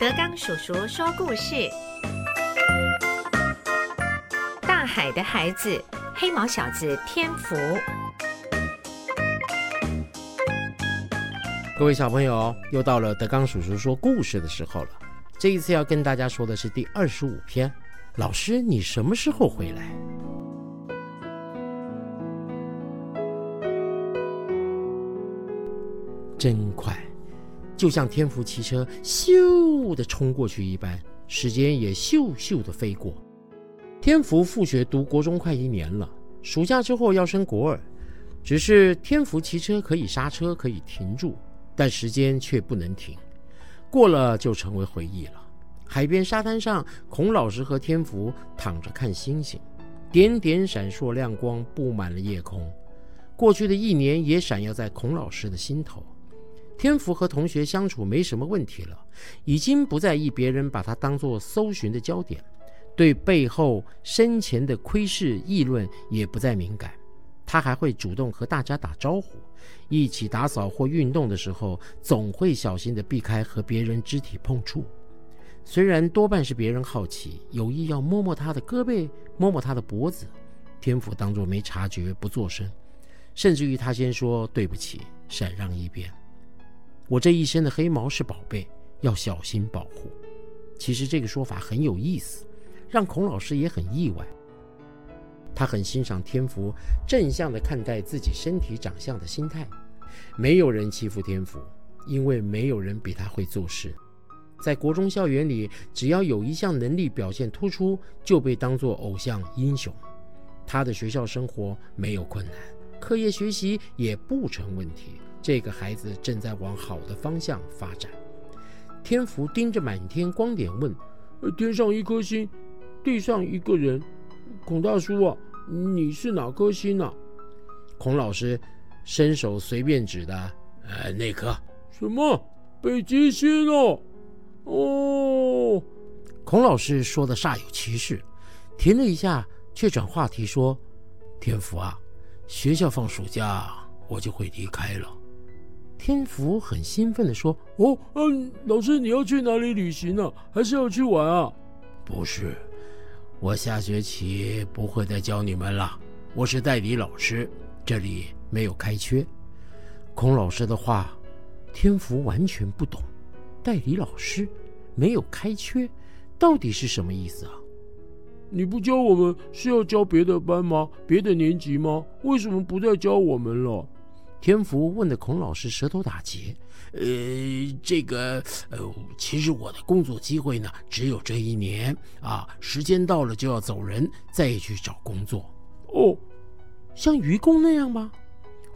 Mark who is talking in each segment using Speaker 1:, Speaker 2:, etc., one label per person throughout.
Speaker 1: 德刚叔叔说故事：大海的孩子，黑毛小子天福。
Speaker 2: 各位小朋友，又到了德刚叔叔说故事的时候了。这一次要跟大家说的是第二十五篇。老师，你什么时候回来？真快，就像天福骑车咻的冲过去一般，时间也咻咻的飞过。天福复学读国中快一年了，暑假之后要升国二，只是天福骑车可以刹车，可以停住，但时间却不能停，过了就成为回忆了。海边沙滩上，孔老师和天福躺着看星星，点点闪烁亮光布满了夜空。过去的一年也闪耀在孔老师的心头。天福和同学相处没什么问题了，已经不在意别人把他当作搜寻的焦点，对背后身前的窥视议论也不再敏感。他还会主动和大家打招呼，一起打扫或运动的时候，总会小心地避开和别人肢体碰触。虽然多半是别人好奇，有意要摸摸他的胳膊，摸摸他的脖子，天福当作没察觉，不作声，甚至于他先说对不起，闪让一边。我这一身的黑毛是宝贝，要小心保护。其实这个说法很有意思，让孔老师也很意外。他很欣赏天福正向的看待自己身体长相的心态。没有人欺负天福，因为没有人比他会做事。在国中校园里，只要有一项能力表现突出，就被当作偶像英雄。他的学校生活没有困难，课业学习也不成问题。这个孩子正在往好的方向发展。天福盯着满天光点问：“天上一颗星，地上一个人，孔大叔啊，你是哪颗星啊？”孔老师伸手随便指的：“呃，那颗。”“什么？北极星哦？”“哦。”孔老师说的煞有其事，停了一下，却转话题说：“天福啊，学校放暑假，我就会离开了。”天福很兴奋地说：“哦，嗯，老师，你要去哪里旅行呢？还是要去玩啊？”“不是，我下学期不会再教你们了。我是代理老师，这里没有开缺。”孔老师的话，天福完全不懂。代理老师没有开缺，到底是什么意思啊？你不教我们是要教别的班吗？别的年级吗？为什么不再教我们了？天福问的孔老师舌头打结，呃，这个，呃，其实我的工作机会呢，只有这一年啊，时间到了就要走人，再去找工作。哦，像愚公那样吗？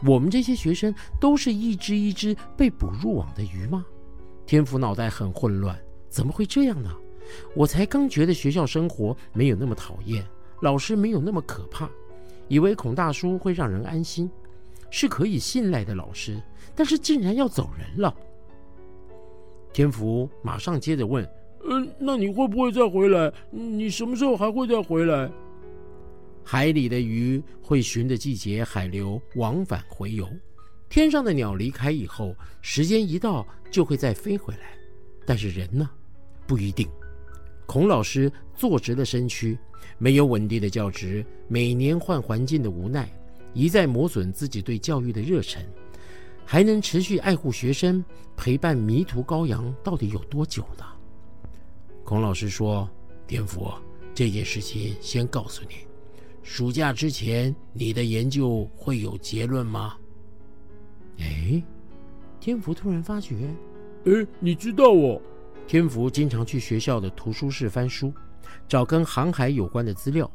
Speaker 2: 我们这些学生都是一只一只被捕入网的鱼吗？天福脑袋很混乱，怎么会这样呢？我才刚觉得学校生活没有那么讨厌，老师没有那么可怕，以为孔大叔会让人安心。是可以信赖的老师，但是竟然要走人了。天福马上接着问：“嗯，那你会不会再回来？你什么时候还会再回来？”海里的鱼会循着季节海流往返回游，天上的鸟离开以后，时间一到就会再飞回来。但是人呢，不一定。孔老师坐直了身躯，没有稳定的教职，每年换环境的无奈。一再磨损自己对教育的热忱，还能持续爱护学生、陪伴迷途羔羊，到底有多久呢？孔老师说：“天福，这件事情先告诉你，暑假之前你的研究会有结论吗？”哎，天福突然发觉，哎，你知道哦，天福经常去学校的图书室翻书，找跟航海有关的资料。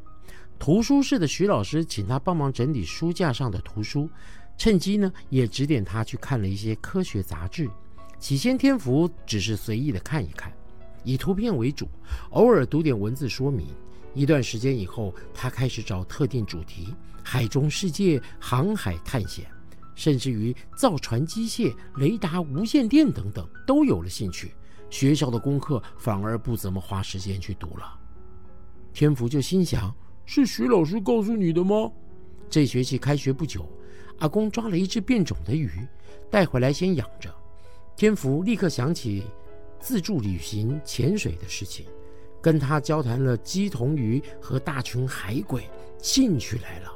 Speaker 2: 图书室的徐老师请他帮忙整理书架上的图书，趁机呢也指点他去看了一些科学杂志。起先天福只是随意的看一看，以图片为主，偶尔读点文字说明。一段时间以后，他开始找特定主题，海中世界、航海探险，甚至于造船机械、雷达、无线电等等，都有了兴趣。学校的功课反而不怎么花时间去读了。天福就心想。是徐老师告诉你的吗？这学期开学不久，阿公抓了一只变种的鱼，带回来先养着。天福立刻想起自助旅行潜水的事情，跟他交谈了鸡同鱼和大群海鬼，兴趣来了，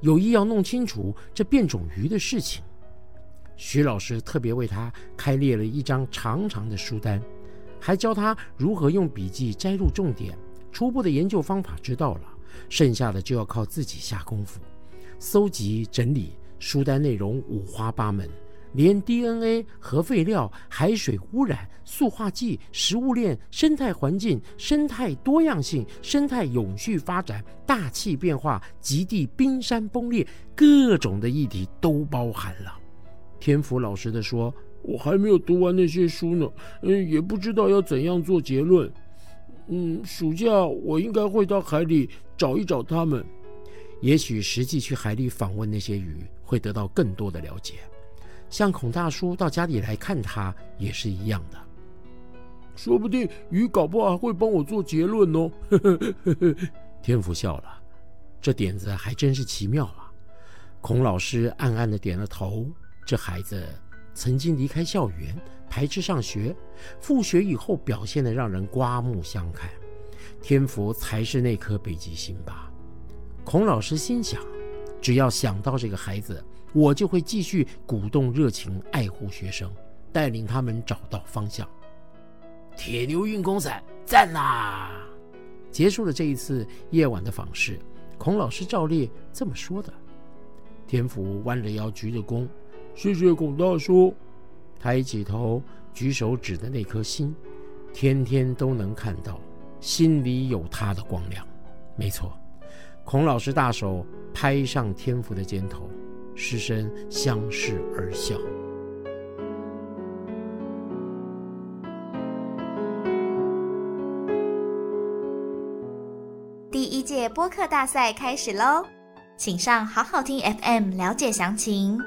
Speaker 2: 有意要弄清楚这变种鱼的事情。徐老师特别为他开列了一张长长的书单，还教他如何用笔记摘录重点。初步的研究方法知道了，剩下的就要靠自己下功夫，搜集整理。书单内容五花八门，连 DNA、核废料、海水污染、塑化剂、食物链、生态环境、生态多样性、生态永续发展、大气变化、极地冰山崩裂，各种的议题都包含了。天福老实的说：“我还没有读完那些书呢，嗯，也不知道要怎样做结论。嗯，暑假我应该会到海里找一找他们。”也许实际去海里访问那些鱼，会得到更多的了解。像孔大叔到家里来看他，也是一样的。说不定鱼搞不好还会帮我做结论哦。天福笑了，这点子还真是奇妙啊。孔老师暗暗的点了头。这孩子曾经离开校园，排斥上学，复学以后表现的让人刮目相看。天福才是那颗北极星吧。孔老师心想：“只要想到这个孩子，我就会继续鼓动热情，爱护学生，带领他们找到方向。”铁牛运功伞赞啦！结束了这一次夜晚的访视，孔老师照例这么说的。天福弯着腰鞠着躬：“谢谢孔大叔。”抬起头，举手指的那颗星，天天都能看到，心里有他的光亮。没错。孔老师大手拍上天福的肩头，师生相视而笑。
Speaker 3: 第一届播客大赛开始喽，请上好好听 FM 了解详情。